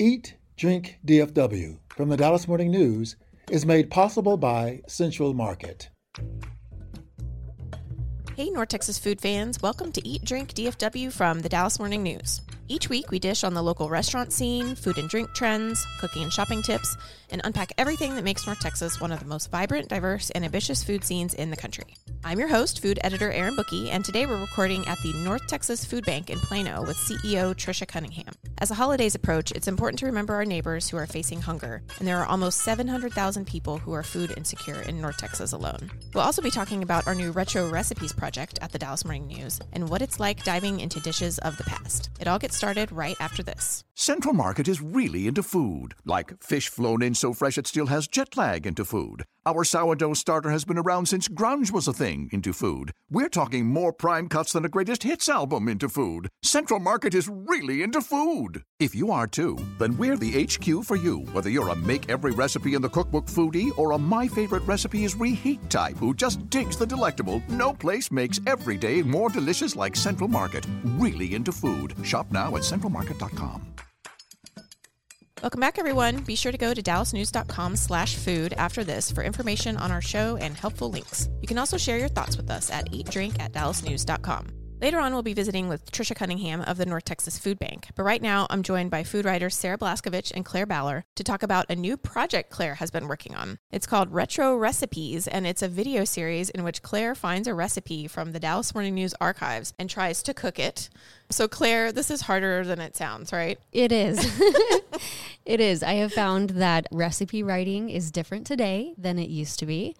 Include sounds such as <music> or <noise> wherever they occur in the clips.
Eat, Drink, DFW from the Dallas Morning News is made possible by Central Market. Hey, North Texas food fans, welcome to Eat, Drink, DFW from the Dallas Morning News. Each week, we dish on the local restaurant scene, food and drink trends, cooking and shopping tips, and unpack everything that makes North Texas one of the most vibrant, diverse, and ambitious food scenes in the country. I'm your host, food editor Erin Booke, and today we're recording at the North Texas Food Bank in Plano with CEO Trisha Cunningham. As the holidays approach, it's important to remember our neighbors who are facing hunger, and there are almost 700,000 people who are food insecure in North Texas alone. We'll also be talking about our new Retro Recipes project at the Dallas Morning News and what it's like diving into dishes of the past. It all gets started right after this. Central Market is really into food, like fish flown in so fresh it still has jet lag into food. Our sourdough starter has been around since grunge was a thing into food. We're talking more prime cuts than a greatest hits album into food. Central Market is really into food. If you are too, then we're the HQ for you. Whether you're a make every recipe in the cookbook foodie or a my favorite recipe is reheat type who just digs the delectable, no place makes every day more delicious like Central Market. Really into food. Shop now at centralmarket.com. Welcome back, everyone. Be sure to go to dallasnews.com slash food after this for information on our show and helpful links. You can also share your thoughts with us at eatdrink at dallasnews.com. Later on, we'll be visiting with Trisha Cunningham of the North Texas Food Bank. But right now, I'm joined by food writers Sarah Blaskovich and Claire Ballor to talk about a new project Claire has been working on. It's called Retro Recipes, and it's a video series in which Claire finds a recipe from the Dallas Morning News archives and tries to cook it. So, Claire, this is harder than it sounds, right? It is. <laughs> <laughs> it is. I have found that recipe writing is different today than it used to be.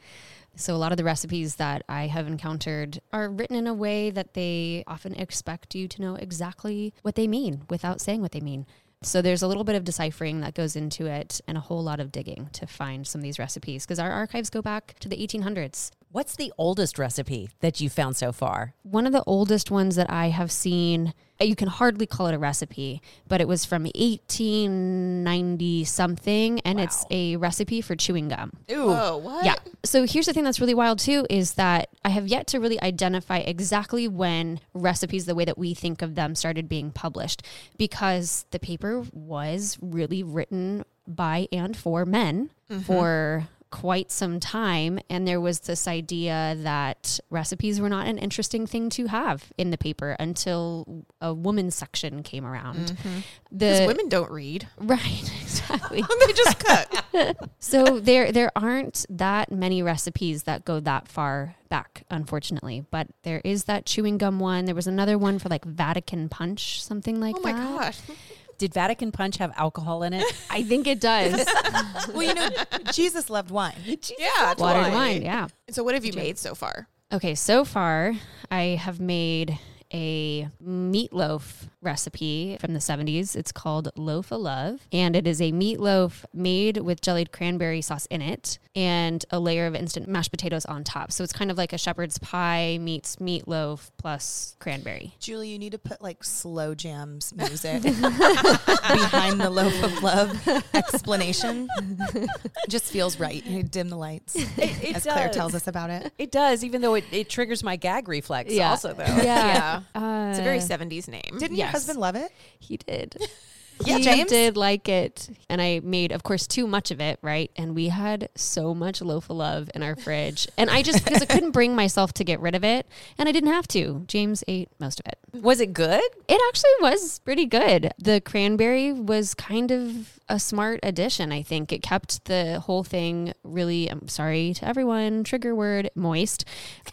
So, a lot of the recipes that I have encountered are written in a way that they often expect you to know exactly what they mean without saying what they mean. So, there's a little bit of deciphering that goes into it and a whole lot of digging to find some of these recipes because our archives go back to the 1800s. What's the oldest recipe that you found so far? One of the oldest ones that I have seen, you can hardly call it a recipe, but it was from 1890 something, and wow. it's a recipe for chewing gum. Ooh, Whoa, what? Yeah. So here's the thing that's really wild too is that I have yet to really identify exactly when recipes, the way that we think of them, started being published, because the paper was really written by and for men mm-hmm. for quite some time. And there was this idea that recipes were not an interesting thing to have in the paper until a woman's section came around. Mm-hmm. The women don't read. <laughs> Right, exactly. <laughs> they just cut. <laughs> so there there aren't that many recipes that go that far back, unfortunately. But there is that chewing gum one. There was another one for like Vatican punch, something like that. Oh my that. gosh. Did Vatican Punch have alcohol in it? <laughs> I think it does. <laughs> well, you know, Jesus loved wine. Jesus yeah, water wine. wine. Yeah. So, what have you made so far? Okay, so far I have made a meatloaf recipe from the 70s. It's called Loaf of Love, and it is a meatloaf made with jellied cranberry sauce in it and a layer of instant mashed potatoes on top. So it's kind of like a shepherd's pie meets meatloaf plus cranberry. Julie, you need to put like slow jams <laughs> music behind the Loaf of Love explanation. It just feels right. You dim the lights, it, it as does. Claire tells us about it. It does, even though it, it triggers my gag reflex yeah. also, though. Yeah. yeah. <laughs> Uh, it's a very 70s name. Didn't yes. husband love it? He did. <laughs> Yeah, he James did like it, and I made, of course, too much of it, right? And we had so much loaf of love in our fridge, and I just because I couldn't bring myself to get rid of it, and I didn't have to. James ate most of it. Was it good? It actually was pretty good. The cranberry was kind of a smart addition. I think it kept the whole thing really. I'm sorry to everyone. Trigger word: moist.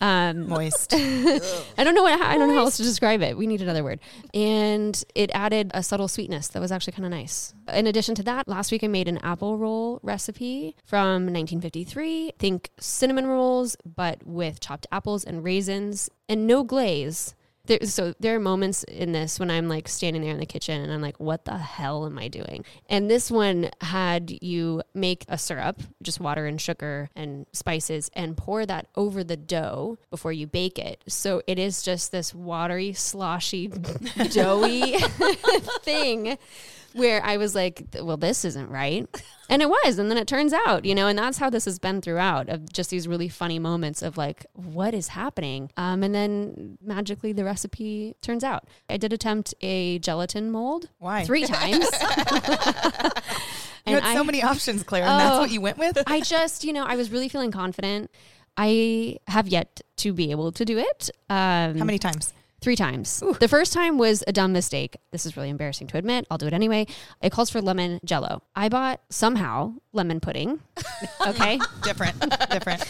Um, moist. <laughs> I don't know what. I don't know how else to describe it. We need another word, and it added a subtle sweetness that was actually kind of nice. In addition to that, last week I made an apple roll recipe from 1953. Think cinnamon rolls, but with chopped apples and raisins and no glaze. There, so there are moments in this when I'm like standing there in the kitchen and I'm like, what the hell am I doing? And this one had you make a syrup, just water and sugar and spices, and pour that over the dough before you bake it. So it is just this watery, sloshy, <laughs> doughy <laughs> thing where I was like, well, this isn't right. <laughs> And it was. And then it turns out, you know, and that's how this has been throughout of just these really funny moments of like, what is happening? Um, and then magically the recipe turns out. I did attempt a gelatin mold. Why? Three <laughs> times. You had so I- many options, Claire, and that's Oh. what you went with? I just, you know, I was really feeling confident. I have yet to be able to do it. Um, How many times? Three times. The first time was a dumb mistake. This is really embarrassing to admit. I'll do it anyway. It calls for lemon jello. I bought somehow lemon pudding. <laughs> Okay. Different. Different.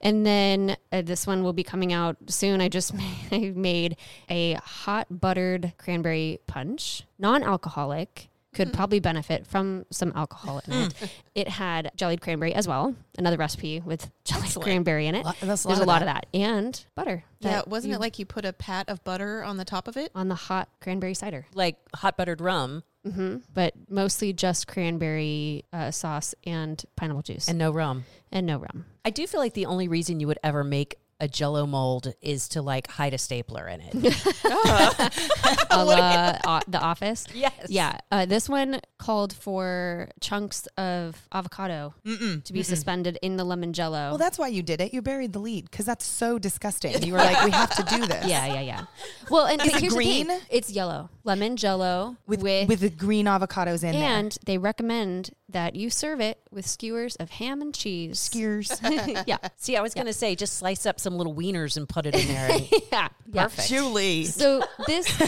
and then uh, this one will be coming out soon. I just <laughs> made, I made a hot buttered cranberry punch, non alcoholic. Could probably benefit from some alcohol in it. It had jellied cranberry as well, another recipe with jellied cranberry in it. That's a There's lot a of lot that. of that. And butter. Yeah, wasn't you- it like you put a pat of butter on the top of it? on the hot cranberry cider? Like hot buttered rum hmm But mostly just cranberry uh, sauce and pineapple juice and no rum. And no rum. I do feel like the only reason you would ever make a jello mold is to like hide a stapler in it. <laughs> <laughs> A la, uh, the Office. yes. Yeah, uh, this one called for chunks of avocado to be suspended in the lemon jello. Well, that's why you did it. You buried the lead because that's so disgusting. You were like, we have to do <laughs> this. yeah, yeah, yeah. Well, and Is but it here's the thing. green? It's yellow, lemon jello With, with, with the green avocados in there. and they recommend that you serve it with skewers of ham and cheese. Skewers. <laughs> yeah, See, I was going to say just slice up some little wieners and put it in there. <laughs> and- yeah, yeah. Perfect. Julie. So this,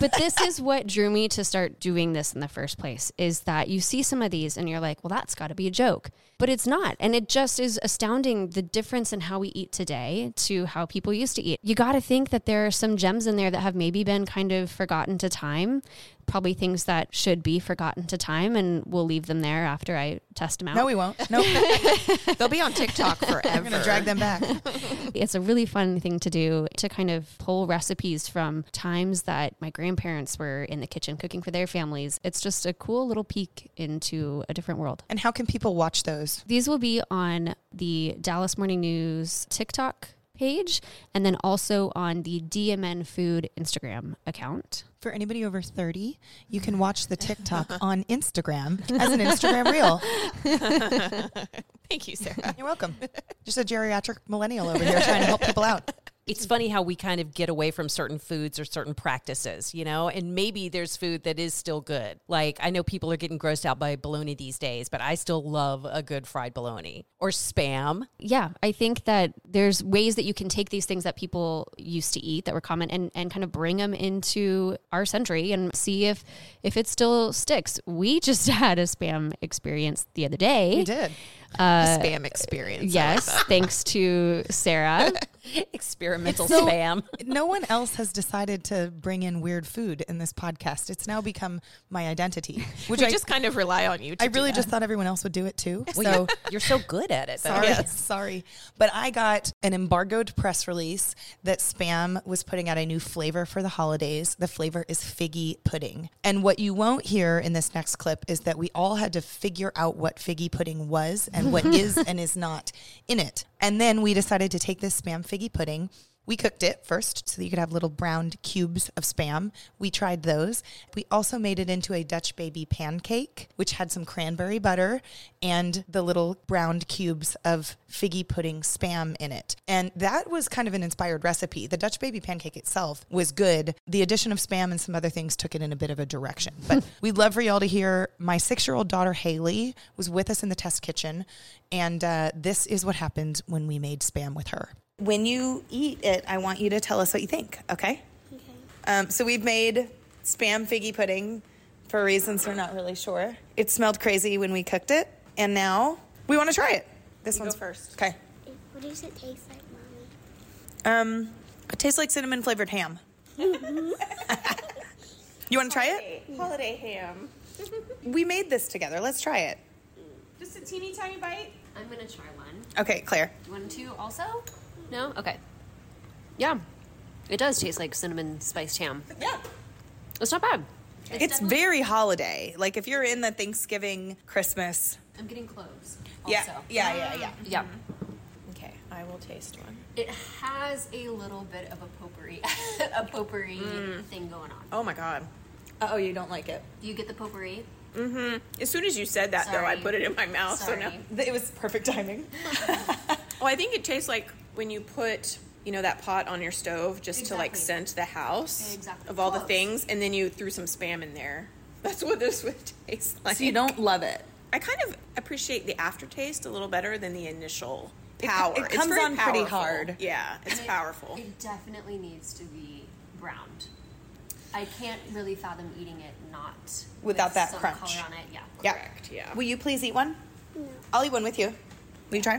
but this is what drew me to start doing this in the first place. Is that you see some of these and you're like, well, that's got to be a joke, but it's not, and it just is astounding the difference in how we eat today to how people used to eat. You got to think that there are some gems in there that have maybe been kind of forgotten to time. Probably things that should be forgotten to time, and we'll leave them there after I test them out. No, we won't. <laughs> Nope. They'll be on TikTok <laughs> forever. I'm going to drag them back. <laughs> it's a really fun thing to do to kind of pull recipes from times that my grandparents were in the kitchen cooking for their families. It's just a cool little peek into a different world. And how can people watch those? These will be on the Dallas Morning News TikTok page and then also on the DMN Food Instagram account. For anybody over 30, you can watch the TikTok <laughs> on Instagram as an Instagram reel. <laughs> Thank you, Sarah. You're welcome. Just a geriatric millennial over here trying to help people out. <laughs> it's funny how we kind of get away from certain foods or certain practices, you know, and maybe there's food that is still good. Like I know people are getting grossed out by bologna these days, but I still love a good fried bologna or spam. yeah, I think that there's ways that you can take these things that people used to eat that were common and, and kind of bring them into our century and see if if it still sticks. We just <laughs> had a spam experience the other day. You did. Uh, spam experience. I like Yes, thanks to Sarah. <laughs> Experimental so- spam. No one else has decided to bring in weird food in this podcast. It's now become my identity, <laughs> which we I just kind of rely on you. To I do really that. just thought everyone else would do it too. Well, <laughs> So you're, you're so good at it. though. sorry, sorry, but I got an embargoed press release that Spam was putting out a new flavor for the holidays. The flavor is figgy pudding, and what you won't hear in this next clip is that we all had to figure out what figgy pudding was and what <laughs> is and is not in it. And then we decided to take this Spam figgy pudding. We cooked it first so that you could have little browned cubes of spam. We tried those. We also made it into a Dutch baby pancake, which had some cranberry butter and the little browned cubes of figgy pudding spam in it. And that was kind of an inspired recipe. The Dutch baby pancake itself was good. The addition of spam and some other things took it in a bit of a direction. <laughs> But we'd love for y'all to hear my six year old daughter, Haley, was with us in the test kitchen. And uh, this is what happened when we made spam with her. When you eat it, I want you to tell us what you think, okay? Okay. Um, so we've made spam figgy pudding for reasons we're not really sure. It smelled crazy when we cooked it, and now we want to try it. This one's first. Okay. What does it taste like, mommy? Um, it tastes like cinnamon flavored ham. <laughs> you want to try it? Holiday ham. <laughs> We made this together. Let's try it. Just a teeny tiny bite. I'm gonna try one. Okay, Claire. One, two, also? No? Okay. Yeah. It does taste like cinnamon spiced ham. Yeah. It's not bad. It's very holiday. Like if you're in the Thanksgiving, Christmas. I'm getting cloves. Yeah, yeah, yeah, yeah. Yeah. Okay, I will taste one. It has a little bit of a potpourri, <laughs> a potpourri thing going on. Oh my god. Oh, you don't like it? Do you get the potpourri? Mm-hmm. As soon as you said that, though, I Sorry. put it in my mouth. Sorry. So now It was perfect timing. <laughs> Oh, I think it tastes like when you put, you know, that pot on your stove just to like scent the house Exactly. of all the things, and then you threw some spam in there. <laughs> That's what this would <laughs> taste like. So you don't love it. I kind of appreciate the aftertaste a little better than the initial power. it It's comes very on pretty hard. Yeah, it's It- powerful. It definitely needs to be browned. I can't really fathom eating it not Without with that some crunch. color on it. Yeah. Yeah. Correct. Yeah. Will you please eat one? No. I'll eat one with you. Will you try?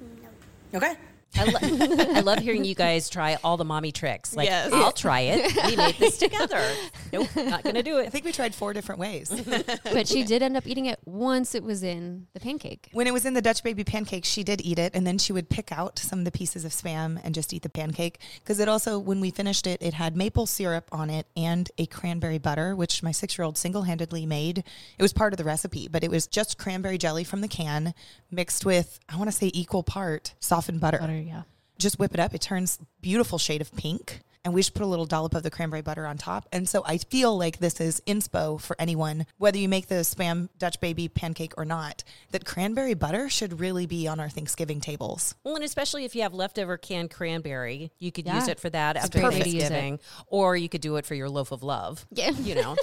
No. Okay. I, lo- I love hearing you guys try all the mommy tricks. Like, Yes. I'll try it. We made this <laughs> together. <laughs> Nope, not going to do it. I think we tried four different ways. <laughs> but she did end up eating it once it was in the pancake. when it was in the Dutch baby pancake, she did eat it, and then she would pick out some of the pieces of spam and just eat the pancake. Because it also, when we finished it, it had maple syrup on it and a cranberry butter, which my six year old single handedly made. It was part of the recipe, but it was just cranberry jelly from the can mixed with, I want to say, equal part softened butter. Butter, yeah. just whip it up. It turns beautiful shade of pink. And we just put a little dollop of the cranberry butter on top. And so I feel like this is inspo for anyone, whether you make the spam Dutch baby pancake or not, that cranberry butter should really be on our Thanksgiving tables. Well, and especially if you have leftover canned cranberry, you could Yeah. use it for that It's after great way to use it. Thanksgiving, or you could do it for your loaf of love. <laughs> Yeah. you know,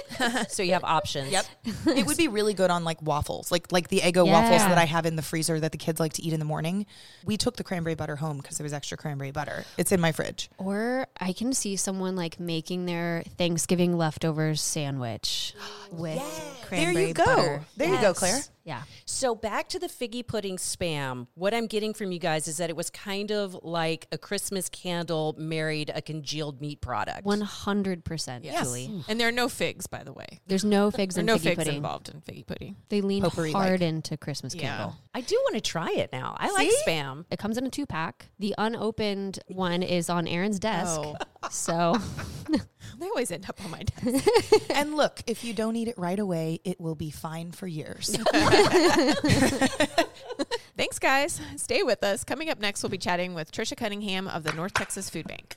so you have options. Yep. <laughs> it would be really good on like waffles, like like the Eggo waffles that I have in the freezer that the kids like to eat in the morning. We took the cranberry butter home because there was extra cranberry butter. It's in my fridge. Or I can see someone like making their Thanksgiving leftovers sandwich <gasps> with cranberry there you go. butter. There you go, Claire. Yeah. So back to the figgy pudding spam. What I'm getting from you guys is that it was kind of like a Christmas candle married a congealed meat product. 100% Julie. Hmm. And there are no figs, by the way. There's no figs There are in no figgy figs pudding. involved in figgy pudding. They lean Potpourri hard into Christmas Yeah. candle. I do want to try it now. I like See? spam. It comes in a two pack. The unopened one is on Erin's desk. Oh. So <laughs> They always end up on my <laughs> desk. <laughs> and look, if you don't eat it right away, it will be fine for years. Thanks, guys. Stay with us. Coming up next, we'll be chatting with Trisha Cunningham of the North Texas Food Bank.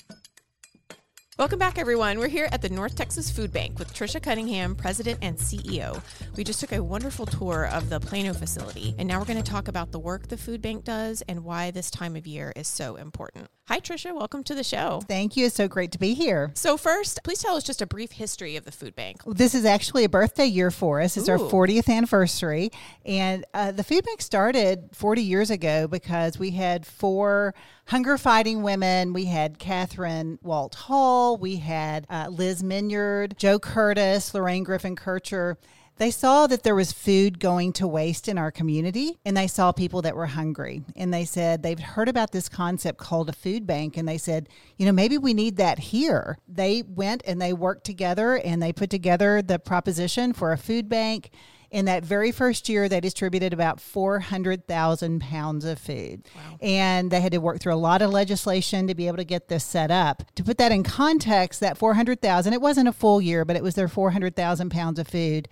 Welcome back, everyone. We're here at the North Texas Food Bank with Trisha Cunningham, President and CEO. We just took a wonderful tour of the Plano facility, and now we're going to talk about the work the food bank does and why this time of year is so important. Hi, Trisha. Welcome to the show. Thank you. It's so great to be here. So, first, please tell us just a brief history of the food bank. This is actually a birthday year for us. It's our 40th anniversary. And uh, the food bank started 40 years ago because we had four hunger fighting women. We had Catherine Walt Hall, we had uh, Liz Minyard, Jo Curtis, Lorraine Griffin Kircher. They saw that there was food going to waste in our community, and they saw people that were hungry. And they said they've heard about this concept called a food bank, and they said, you know, maybe we need that here. They went and they worked together and they put together the proposition for a food bank. In that very first year, they distributed about 400,000 pounds of food. And they had to work through a lot of legislation to be able to get this set up. To put that in context, that 400,000, it wasn't a full year, but it was their 400,000 pounds of food.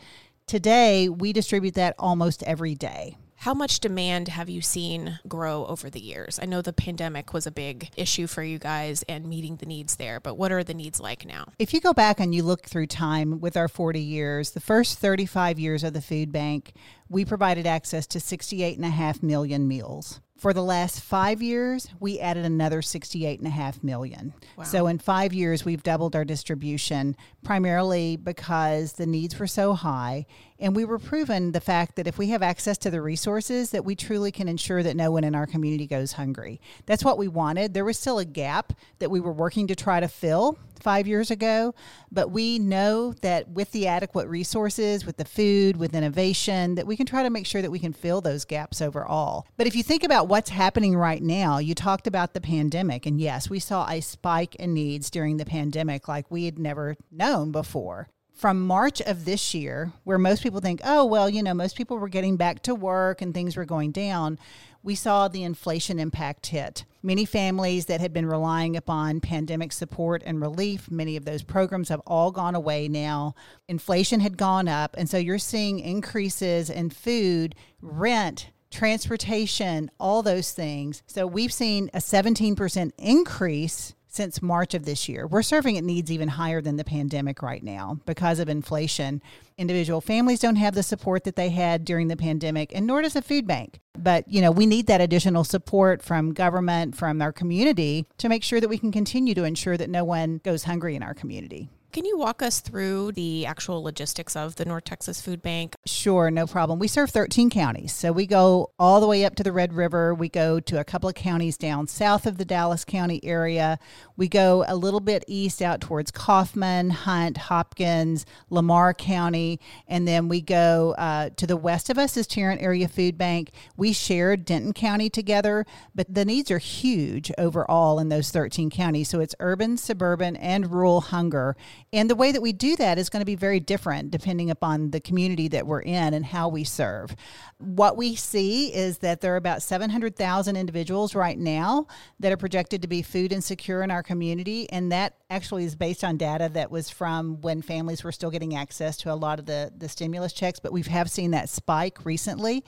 Today, we distribute that almost every day. How much demand have you seen grow over the years? I know the pandemic was a big issue for you guys and meeting the needs there, but what are the needs like now? If you go back and you look through time with our 40 years, the first 35 years of the food bank, we provided access to 68.5 million meals. For the last five years, we added another 68.5 million. So in five years, we've doubled our distribution, primarily because the needs were so high. And we were proven the fact that if we have access to the resources, that we truly can ensure that no one in our community goes hungry. That's what we wanted. There was still a gap that we were working to try to fill. Five years ago, but we know that with the adequate resources, with the food, with innovation, that we can try to make sure that we can fill those gaps overall. But if you think about what's happening right now, you talked about the pandemic, and yes, we saw a spike in needs during the pandemic like we had never known before from March of this year, where most people think, oh, well, you know, most people were getting back to work and things were going down, we saw the inflation impact hit. Many families that had been relying upon pandemic support and relief, many of those programs have all gone away now. Inflation had gone up. And so you're seeing increases in food, rent, transportation, all those things. So we've seen a 17% increase since March of this year. We're serving at needs even higher than the pandemic right now because of inflation. Individual families don't have the support that they had during the pandemic, and nor does a food bank. But, you know, we need that additional support from government, from our community to make sure that we can continue to ensure that no one goes hungry in our community. Can you walk us through the actual logistics of the North Texas Food Bank? Sure, no problem. We serve 13 counties. So we go all the way up to the Red River. We go to a couple of counties down south of the Dallas County area. We go a little bit east out towards Kaufman, Hunt, Hopkins, Lamar County. And then we go uh, to the west of us is Tarrant Area Food Bank. We shared Denton County together, but the needs are huge overall in those 13 counties. So it's urban, suburban, and rural hunger. And the way that we do that is going to be very different depending upon the community that we're in and how we serve. What we see is that there are about 700,000 individuals right now that are projected to be food insecure in our community. And that actually is based on data that was from when families were still getting access to a lot of the, the stimulus checks. But we have seen that spike recently.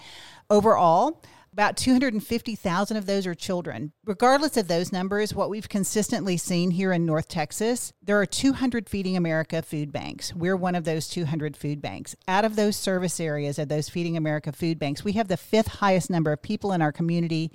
Overall, about 250,000 of those are children. Regardless of those numbers, what we've consistently seen here in North Texas, there are 200 Feeding America food banks. We're one of those 200 food banks. Out of those service areas of those Feeding America food banks, we have the fifth highest number of people in our community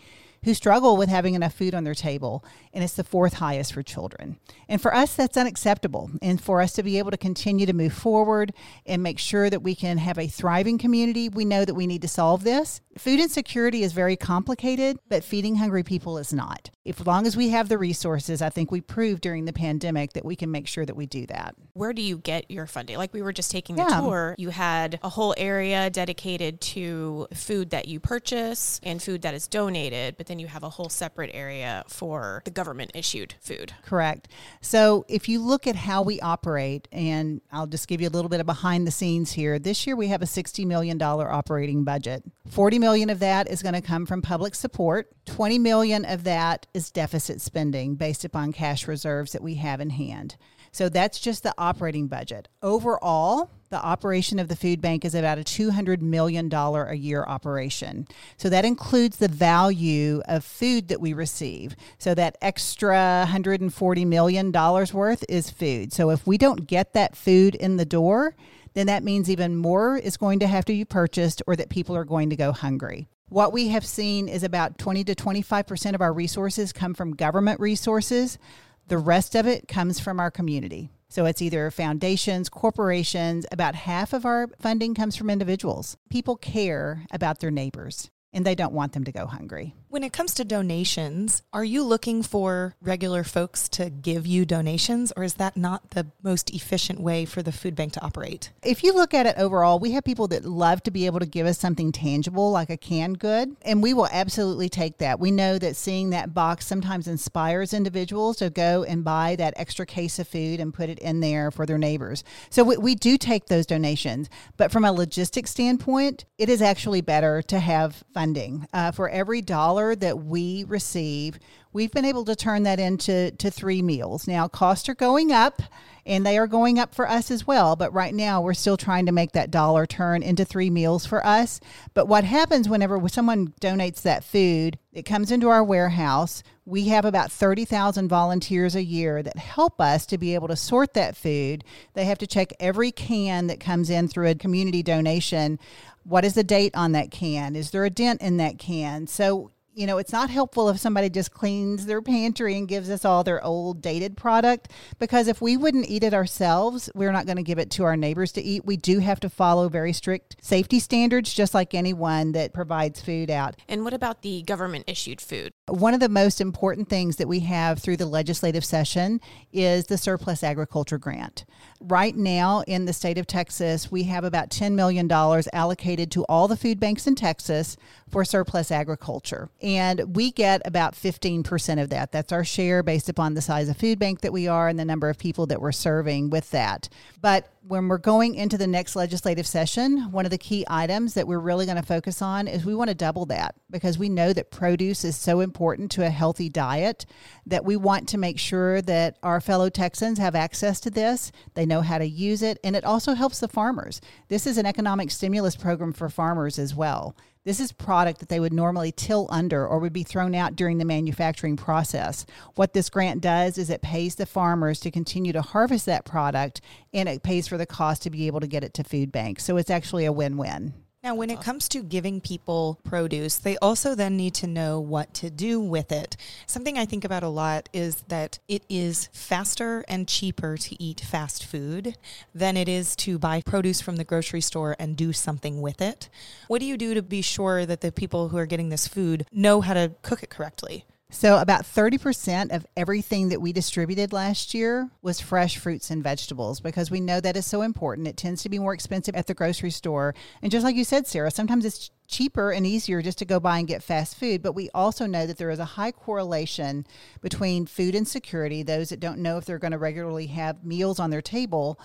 who struggle with having enough food on their table, and it's the fourth highest for children. And for us, that's unacceptable. And for us to be able to continue to move forward and make sure that we can have a thriving community, we know that we need to solve this. Food insecurity is very complicated, but feeding hungry people is not. If long as we have the resources, I think we proved during the pandemic that we can make sure that we do that. Where do you get your funding? Like we were just taking the yeah. tour, you had a whole area dedicated to food that you purchase and food that is donated, but then you have a whole separate area for the government issued food. Correct. So if you look at how we operate, and I'll just give you a little bit of behind the scenes here. This year we have a $60 million operating budget. 40 million of that is going to come from public support. 20 million of that is deficit spending based upon cash reserves that we have in hand. So that's just the operating budget. Overall, the operation of the food bank is about a $200 million a year operation. So that includes the value of food that we receive. So that extra $140 million worth is food. So if we don't get that food in the door, then that means even more is going to have to be purchased or that people are going to go hungry. What we have seen is about 20 to 25% of our resources come from government resources. The rest of it comes from our community. So it's either foundations, corporations. About half of our funding comes from individuals. People care about their neighbors and they don't want them to go hungry. When it comes to donations, are you looking for regular folks to give you donations, or is that not the most efficient way for the food bank to operate? If you look at it overall, we have people that love to be able to give us something tangible like a canned good, and we will absolutely take that. We know that seeing that box sometimes inspires individuals to go and buy that extra case of food and put it in there for their neighbors. So we, we do take those donations, but from a logistics standpoint, it is actually better to have funding. Uh, for every dollar dollar that we receive, we've been able to turn that into to three meals. Now costs are going up and they are going up for us as well, but right now we're still trying to make that dollar turn into three meals for us. But what happens whenever someone donates that food, it comes into our warehouse. We have about 30,000 volunteers a year that help us to be able to sort that food. They have to check every can that comes in through a community donation what is the date on that can? Is there a dent in that can? So you know, it's not helpful if somebody just cleans their pantry and gives us all their old dated product because if we wouldn't eat it ourselves, we're not going to give it to our neighbors to eat. We do have to follow very strict safety standards, just like anyone that provides food out. And what about the government issued food? One of the most important things that we have through the legislative session is the surplus agriculture grant. Right now in the state of Texas, we have about $10 million allocated to all the food banks in Texas for surplus agriculture. And we get about 15% of that. That's our share based upon the size of food bank that we are and the number of people that we're serving with that. But when we're going into the next legislative session, one of the key items that we're really going to focus on is we want to double that because we know that produce is so important to a healthy diet that we want to make sure that our fellow Texans have access to this. They know how to use it, and it also helps the farmers. This is an economic stimulus program for farmers as well. This is product that they would normally till under or would be thrown out during the manufacturing process. What this grant does is it pays the farmers to continue to harvest that product and it pays for the cost to be able to get it to food banks. So it's actually a win win. Now, when it comes to giving people produce, they also then need to know what to do with it. Something I think about a lot is that it is faster and cheaper to eat fast food than it is to buy produce from the grocery store and do something with it. What do you do to be sure that the people who are getting this food know how to cook it correctly? So, about 30% of everything that we distributed last year was fresh fruits and vegetables because we know that is so important. It tends to be more expensive at the grocery store. And just like you said, Sarah, sometimes it's cheaper and easier just to go buy and get fast food. But we also know that there is a high correlation between food insecurity, those that don't know if they're going to regularly have meals on their table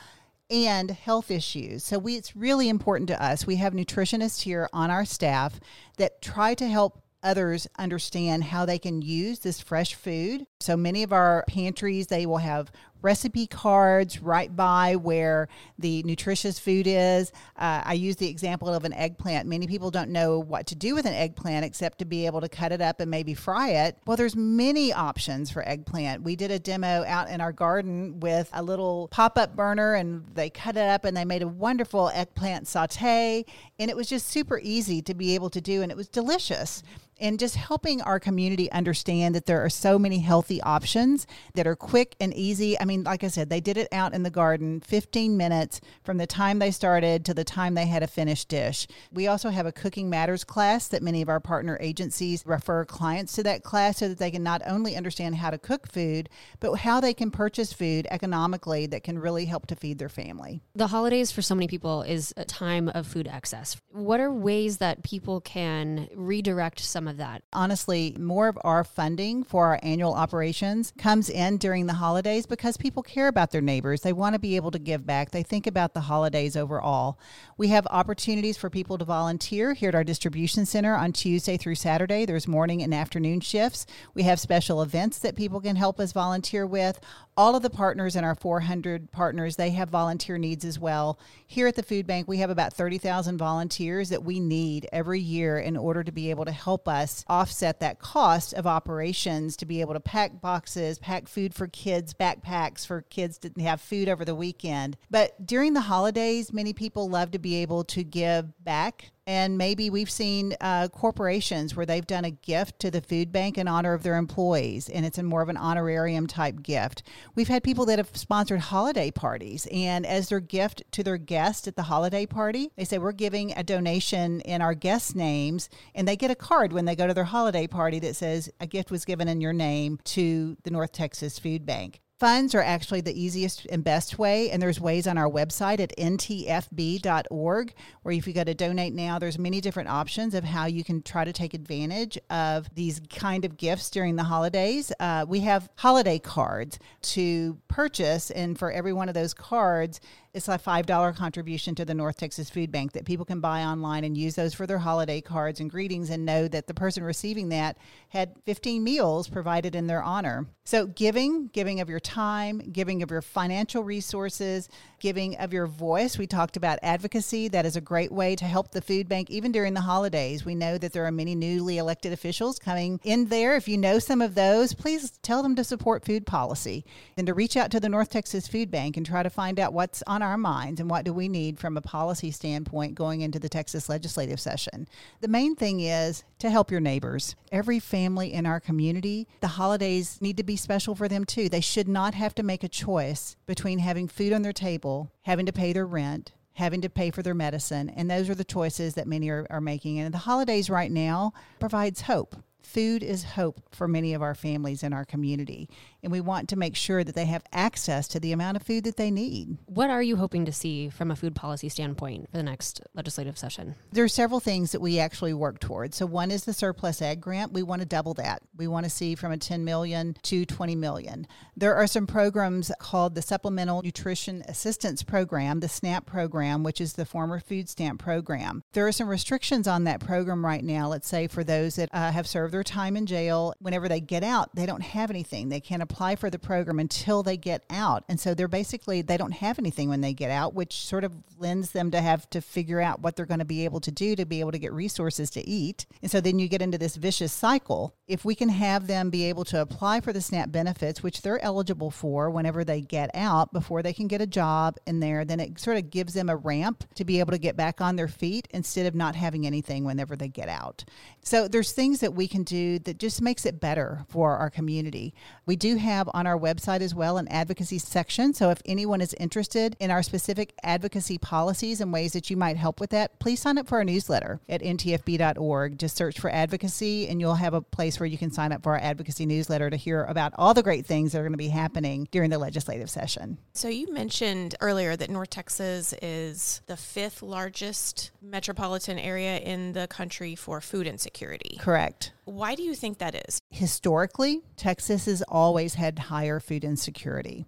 and health issues. So we it's really important to us. We have nutritionists here on our staff that try to help others understand how they can use this fresh food. So many of our pantries, they will have recipe cards right by where the nutritious food is. Uh, I use the example of an eggplant. Many people don't know what to do with an eggplant except to be able to cut it up and maybe fry it. Well, there's many options for eggplant. We did a demo out in our garden with a little pop-up burner and they cut it up and they made a wonderful eggplant saute and it was just super easy to be able to do and it was delicious and just helping our community understand that there are so many healthy options that are quick and easy. I mean, like I said, they did it out in the garden 15 minutes from the time they started to the time they had a finished dish. We also have a Cooking Matters class that many of our partner agencies refer clients to that class so that they can not only understand how to cook food, but how they can purchase food economically that can really help to feed their family. The holidays for so many people is a time of food excess. What are ways that people can redirect some of of that. Honestly, more of our funding for our annual operations comes in during the holidays because people care about their neighbors. They want to be able to give back. They think about the holidays overall. We have opportunities for people to volunteer here at our distribution center on Tuesday through Saturday. There's morning and afternoon shifts. We have special events that people can help us volunteer with. All of the partners in our 400 partners, they have volunteer needs as well. Here at the food bank, we have about 30,000 volunteers that we need every year in order to be able to help us us offset that cost of operations to be able to pack boxes, pack food for kids, backpacks for kids to have food over the weekend. But during the holidays, many people love to be able to give back and maybe we've seen uh, corporations where they've done a gift to the food bank in honor of their employees, and it's more of an honorarium type gift. We've had people that have sponsored holiday parties, and as their gift to their guest at the holiday party, they say, We're giving a donation in our guests' names, and they get a card when they go to their holiday party that says, A gift was given in your name to the North Texas Food Bank. Funds are actually the easiest and best way, and there's ways on our website at ntfb.org where if you go to donate now, there's many different options of how you can try to take advantage of these kind of gifts during the holidays. Uh, we have holiday cards to purchase, and for every one of those cards, it's a $5 contribution to the North Texas Food Bank that people can buy online and use those for their holiday cards and greetings and know that the person receiving that had 15 meals provided in their honor. So, giving, giving of your time, giving of your financial resources, giving of your voice. We talked about advocacy. That is a great way to help the food bank even during the holidays. We know that there are many newly elected officials coming in there. If you know some of those, please tell them to support food policy and to reach out to the North Texas Food Bank and try to find out what's on on our minds and what do we need from a policy standpoint going into the Texas legislative session. The main thing is to help your neighbors. Every family in our community, the holidays need to be special for them too. They should not have to make a choice between having food on their table, having to pay their rent, having to pay for their medicine. And those are the choices that many are, are making. And the holidays right now provides hope. Food is hope for many of our families in our community and we want to make sure that they have access to the amount of food that they need. What are you hoping to see from a food policy standpoint for the next legislative session? There are several things that we actually work towards. So one is the surplus ag grant. We want to double that. We want to see from a 10 million to 20 million. There are some programs called the Supplemental Nutrition Assistance Program, the SNAP program, which is the former food stamp program. There are some restrictions on that program right now. Let's say for those that uh, have served their time in jail, whenever they get out, they don't have anything. They can't apply for the program until they get out. And so they're basically, they don't have anything when they get out, which sort of lends them to have to figure out what they're going to be able to do to be able to get resources to eat. And so then you get into this vicious cycle. If we can have them be able to apply for the SNAP benefits, which they're eligible for whenever they get out before they can get a job in there, then it sort of gives them a ramp to be able to get back on their feet instead of not having anything whenever they get out. So there's things that we can do that just makes it better for our community. We do have on our website as well an advocacy section. So if anyone is interested in our specific advocacy policies and ways that you might help with that, please sign up for our newsletter at ntfb.org. Just search for advocacy and you'll have a place where you can sign up for our advocacy newsletter to hear about all the great things that are going to be happening during the legislative session. So you mentioned earlier that North Texas is the fifth largest metropolitan area in the country for food insecurity. Correct. Why do you think that is? Historically, Texas has always had higher food insecurity.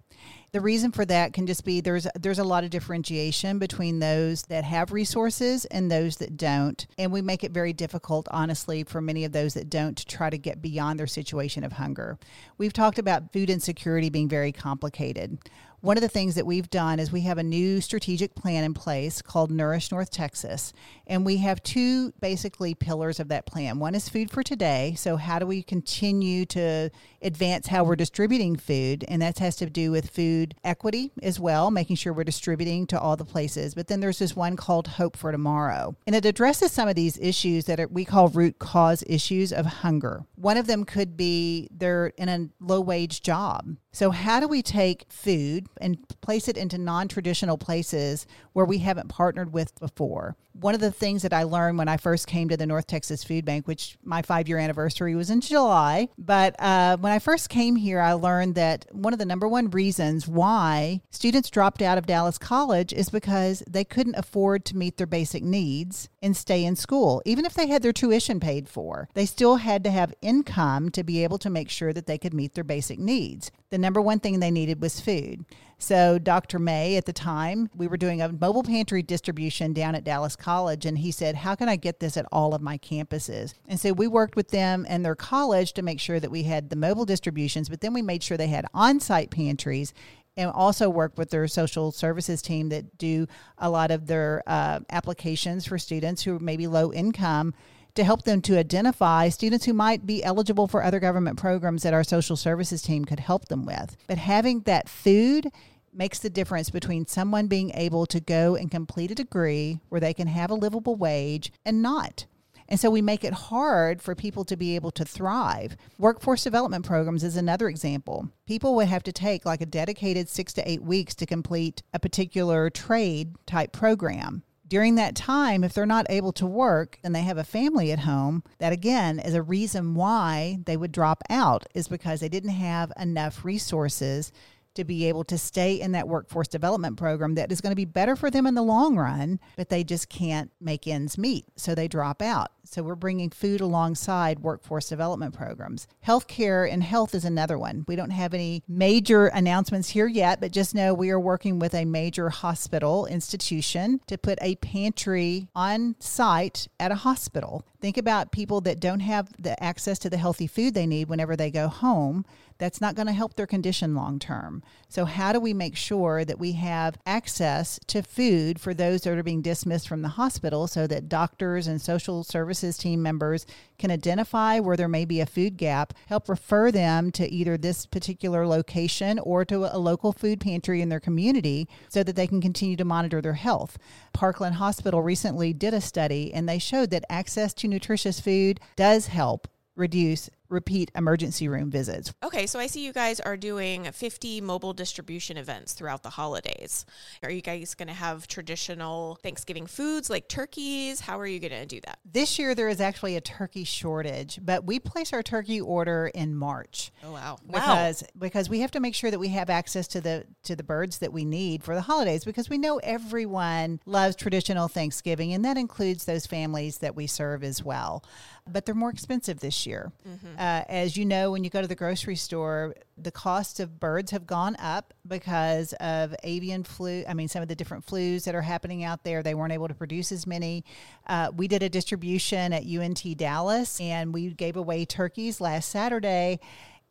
The reason for that can just be there's there's a lot of differentiation between those that have resources and those that don't, and we make it very difficult, honestly, for many of those that don't to try to get beyond their situation of hunger. We've talked about food insecurity being very complicated one of the things that we've done is we have a new strategic plan in place called Nourish North Texas. And we have two basically pillars of that plan. One is food for today. So, how do we continue to advance how we're distributing food? And that has to do with food equity as well, making sure we're distributing to all the places. But then there's this one called Hope for Tomorrow. And it addresses some of these issues that are, we call root cause issues of hunger. One of them could be they're in a low wage job. So, how do we take food and place it into non traditional places where we haven't partnered with before? One of the things that I learned when I first came to the North Texas Food Bank, which my five year anniversary was in July, but uh, when I first came here, I learned that one of the number one reasons why students dropped out of Dallas College is because they couldn't afford to meet their basic needs and stay in school. Even if they had their tuition paid for, they still had to have income to be able to make sure that they could meet their basic needs. The number one thing they needed was food. So, Dr. May, at the time, we were doing a mobile pantry distribution down at Dallas College, and he said, How can I get this at all of my campuses? And so we worked with them and their college to make sure that we had the mobile distributions, but then we made sure they had on site pantries and also work with their social services team that do a lot of their uh, applications for students who are maybe low income to help them to identify students who might be eligible for other government programs that our social services team could help them with. But having that food makes the difference between someone being able to go and complete a degree where they can have a livable wage and not. And so we make it hard for people to be able to thrive. Workforce development programs is another example. People would have to take like a dedicated six to eight weeks to complete a particular trade type program during that time, if they're not able to work and they have a family at home, that again is a reason why they would drop out, is because they didn't have enough resources to be able to stay in that workforce development program that is going to be better for them in the long run, but they just can't make ends meet. So they drop out. So we're bringing food alongside workforce development programs. Healthcare and health is another one. We don't have any major announcements here yet, but just know we are working with a major hospital institution to put a pantry on site at a hospital. Think about people that don't have the access to the healthy food they need whenever they go home that's not going to help their condition long term. So, how do we make sure that we have access to food for those that are being dismissed from the hospital so that doctors and social service services team members can identify where there may be a food gap, help refer them to either this particular location or to a local food pantry in their community so that they can continue to monitor their health. Parkland Hospital recently did a study and they showed that access to nutritious food does help reduce repeat emergency room visits. Okay, so I see you guys are doing 50 mobile distribution events throughout the holidays. Are you guys going to have traditional Thanksgiving foods like turkeys? How are you going to do that? This year there is actually a turkey shortage, but we place our turkey order in March. Oh wow. Because wow. because we have to make sure that we have access to the to the birds that we need for the holidays because we know everyone loves traditional Thanksgiving and that includes those families that we serve as well but they're more expensive this year. Mm-hmm. Uh, as you know, when you go to the grocery store, the cost of birds have gone up because of avian flu. I mean, some of the different flus that are happening out there, they weren't able to produce as many. Uh, we did a distribution at UNT Dallas and we gave away turkeys last Saturday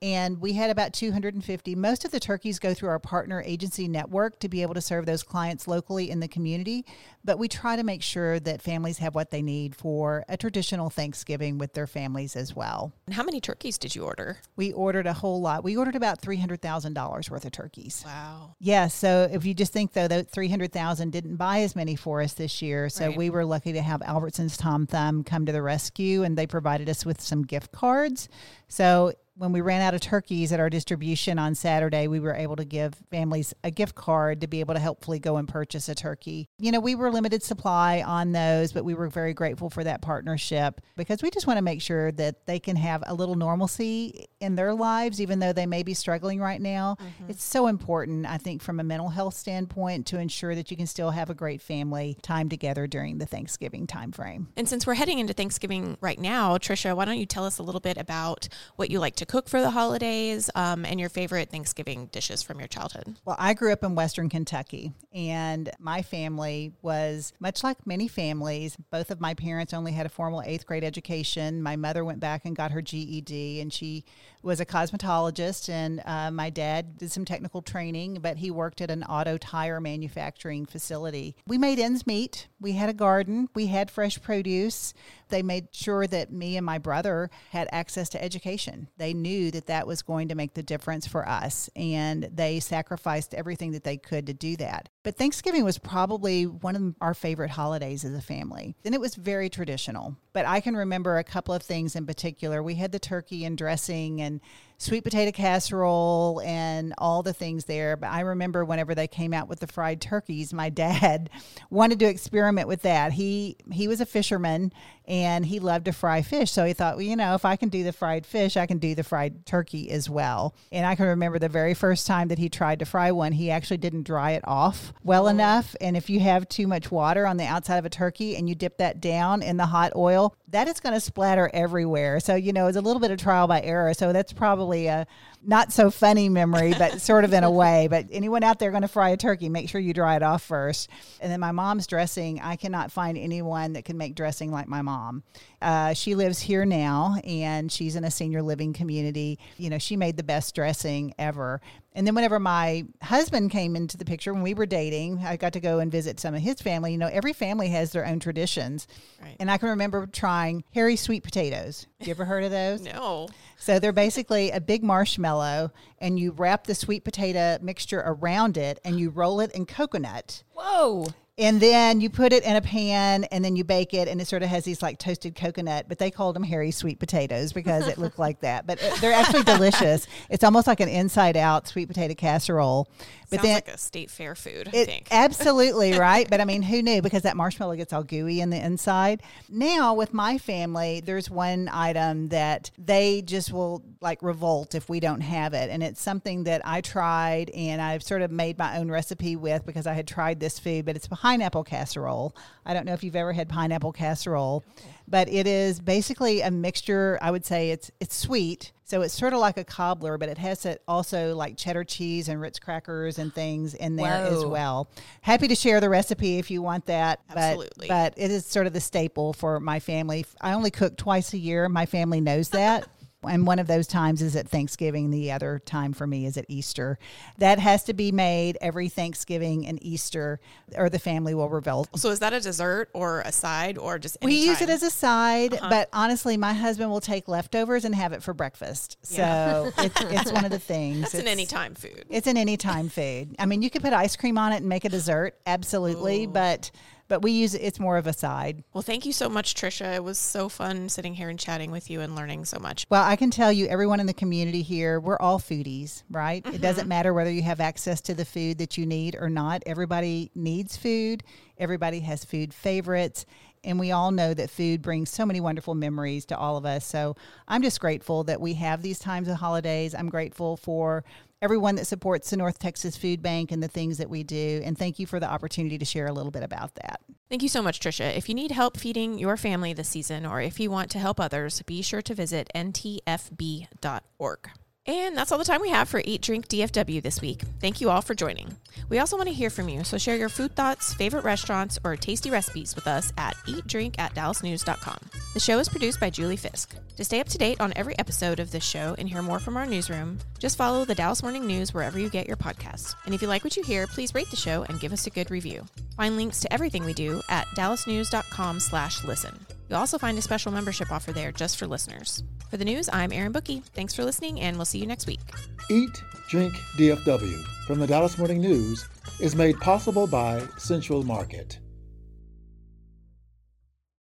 and we had about 250. Most of the turkeys go through our partner agency network to be able to serve those clients locally in the community, but we try to make sure that families have what they need for a traditional Thanksgiving with their families as well. And how many turkeys did you order? We ordered a whole lot. We ordered about $300,000 worth of turkeys. Wow. Yeah, so if you just think though that 300,000 didn't buy as many for us this year, so right. we were lucky to have Albertsons Tom Thumb come to the rescue and they provided us with some gift cards. So when we ran out of turkeys at our distribution on Saturday, we were able to give families a gift card to be able to helpfully go and purchase a turkey. You know, we were limited supply on those, but we were very grateful for that partnership because we just want to make sure that they can have a little normalcy in their lives, even though they may be struggling right now. Mm-hmm. It's so important, I think, from a mental health standpoint to ensure that you can still have a great family time together during the Thanksgiving timeframe. And since we're heading into Thanksgiving right now, Trisha, why don't you tell us a little bit about what you like to cook for the holidays um, and your favorite Thanksgiving dishes from your childhood? Well, I grew up in Western Kentucky, and my family was much like many families. Both of my parents only had a formal eighth grade education. My mother went back and got her GED, and she was a cosmetologist, and uh, my dad did some technical training, but he worked at an auto tire manufacturing facility. We made ends meet. We had a garden. We had fresh produce. They made sure that me and my brother had access to education. They knew that that was going to make the difference for us, and they sacrificed everything that they could to do that. But Thanksgiving was probably one of our favorite holidays as a family. And it was very traditional. But I can remember a couple of things in particular. We had the turkey and dressing and sweet potato casserole and all the things there. But I remember whenever they came out with the fried turkeys, my dad <laughs> wanted to experiment with that. He he was a fisherman and he loved to fry fish. So he thought, well, you know, if I can do the fried fish, I can do the fried turkey as well. And I can remember the very first time that he tried to fry one, he actually didn't dry it off well oh. enough. And if you have too much water on the outside of a turkey and you dip that down in the hot oil, that is going to splatter everywhere. So, you know, it's a little bit of trial by error. So that's probably a not so funny memory, but sort of in a way. But anyone out there going to fry a turkey, make sure you dry it off first. And then my mom's dressing, I cannot find anyone that can make dressing like my mom. Uh, she lives here now and she's in a senior living community. You know, she made the best dressing ever. And then whenever my husband came into the picture when we were dating, I got to go and visit some of his family. You know, every family has their own traditions. Right. And I can remember trying hairy sweet potatoes. You ever heard of those? no. So they're basically a big marshmallow and you wrap the sweet potato mixture around it and you roll it in coconut. Whoa and then you put it in a pan and then you bake it and it sort of has these like toasted coconut but they called them hairy sweet potatoes because it looked like that. But uh, they're actually delicious. <laughs> It's almost like an inside out sweet potato casserole. But Sounds then like a state fair food i think. absolutely <laughs> right? But i mean who knew? Because that marshmallow gets all gooey in the inside. Now with my family there's one item that they just will like revolt if we don't have it and it's something that i tried and i've sort of made my own recipe with because i had tried this food but it's pineapple casserole. I don't know if you've ever had pineapple casserole, but it is basically a mixture. I would say it's it's sweet, so it's sort of like a cobbler, but it has it also like cheddar cheese and Ritz crackers and things in there Whoa. as well. Happy to share the recipe if you want that. Absolutely, but, but it is sort of the staple for my family. I only cook twice a year. My family knows that. <laughs> And one of those times is at Thanksgiving. The other time for me is at Easter. That has to be made every Thanksgiving and Easter, or the family will revolt. So is that a dessert or a side or just we use it as a side, Uh-huh. but honestly, my husband will take leftovers and have it for breakfast. So <laughs> it's, it's one of the things. That's an anytime food. It's an anytime food. I mean, you could put ice cream on it and make a dessert, absolutely, but but we use it. It's more of a side. Well, thank you so much, Trisha. It was so fun sitting here and chatting with you and learning so much. Well, I can tell you, everyone in the community here, we're all foodies, right? It doesn't mm-hmm. matter whether you have access to the food that you need or not. Everybody needs food, everybody has food favorites. And we all know that food brings so many wonderful memories to all of us. So I'm just grateful that we have these times of holidays. I'm grateful for everyone that supports the North Texas Food Bank and the things that we do. And thank you for the opportunity to share a little bit about that. Thank you so much, Trisha. If you need help feeding your family this season or if you want to help others, be sure to visit ntfb.org. And that's all the time we have for Eat Drink DFW this week. Thank you all for joining. We also want to hear from you, so share your food thoughts, favorite restaurants, or tasty recipes with us at eatdrink at dallasnews.com. The show is produced by Julie Fisk. To stay up to date on every episode of this show and hear more from our newsroom, just follow the Dallas Morning News wherever you get your podcasts. And if you like what you hear, please rate the show and give us a good review. Find links to everything we do at dallasnews.com slash listen. You'll also find a special membership offer there just for listeners. For the news, I'm Erin Booke. Thanks for listening, and we'll see you next week. Eat, Drink, DFW from the Dallas Morning News is made possible by Central Market.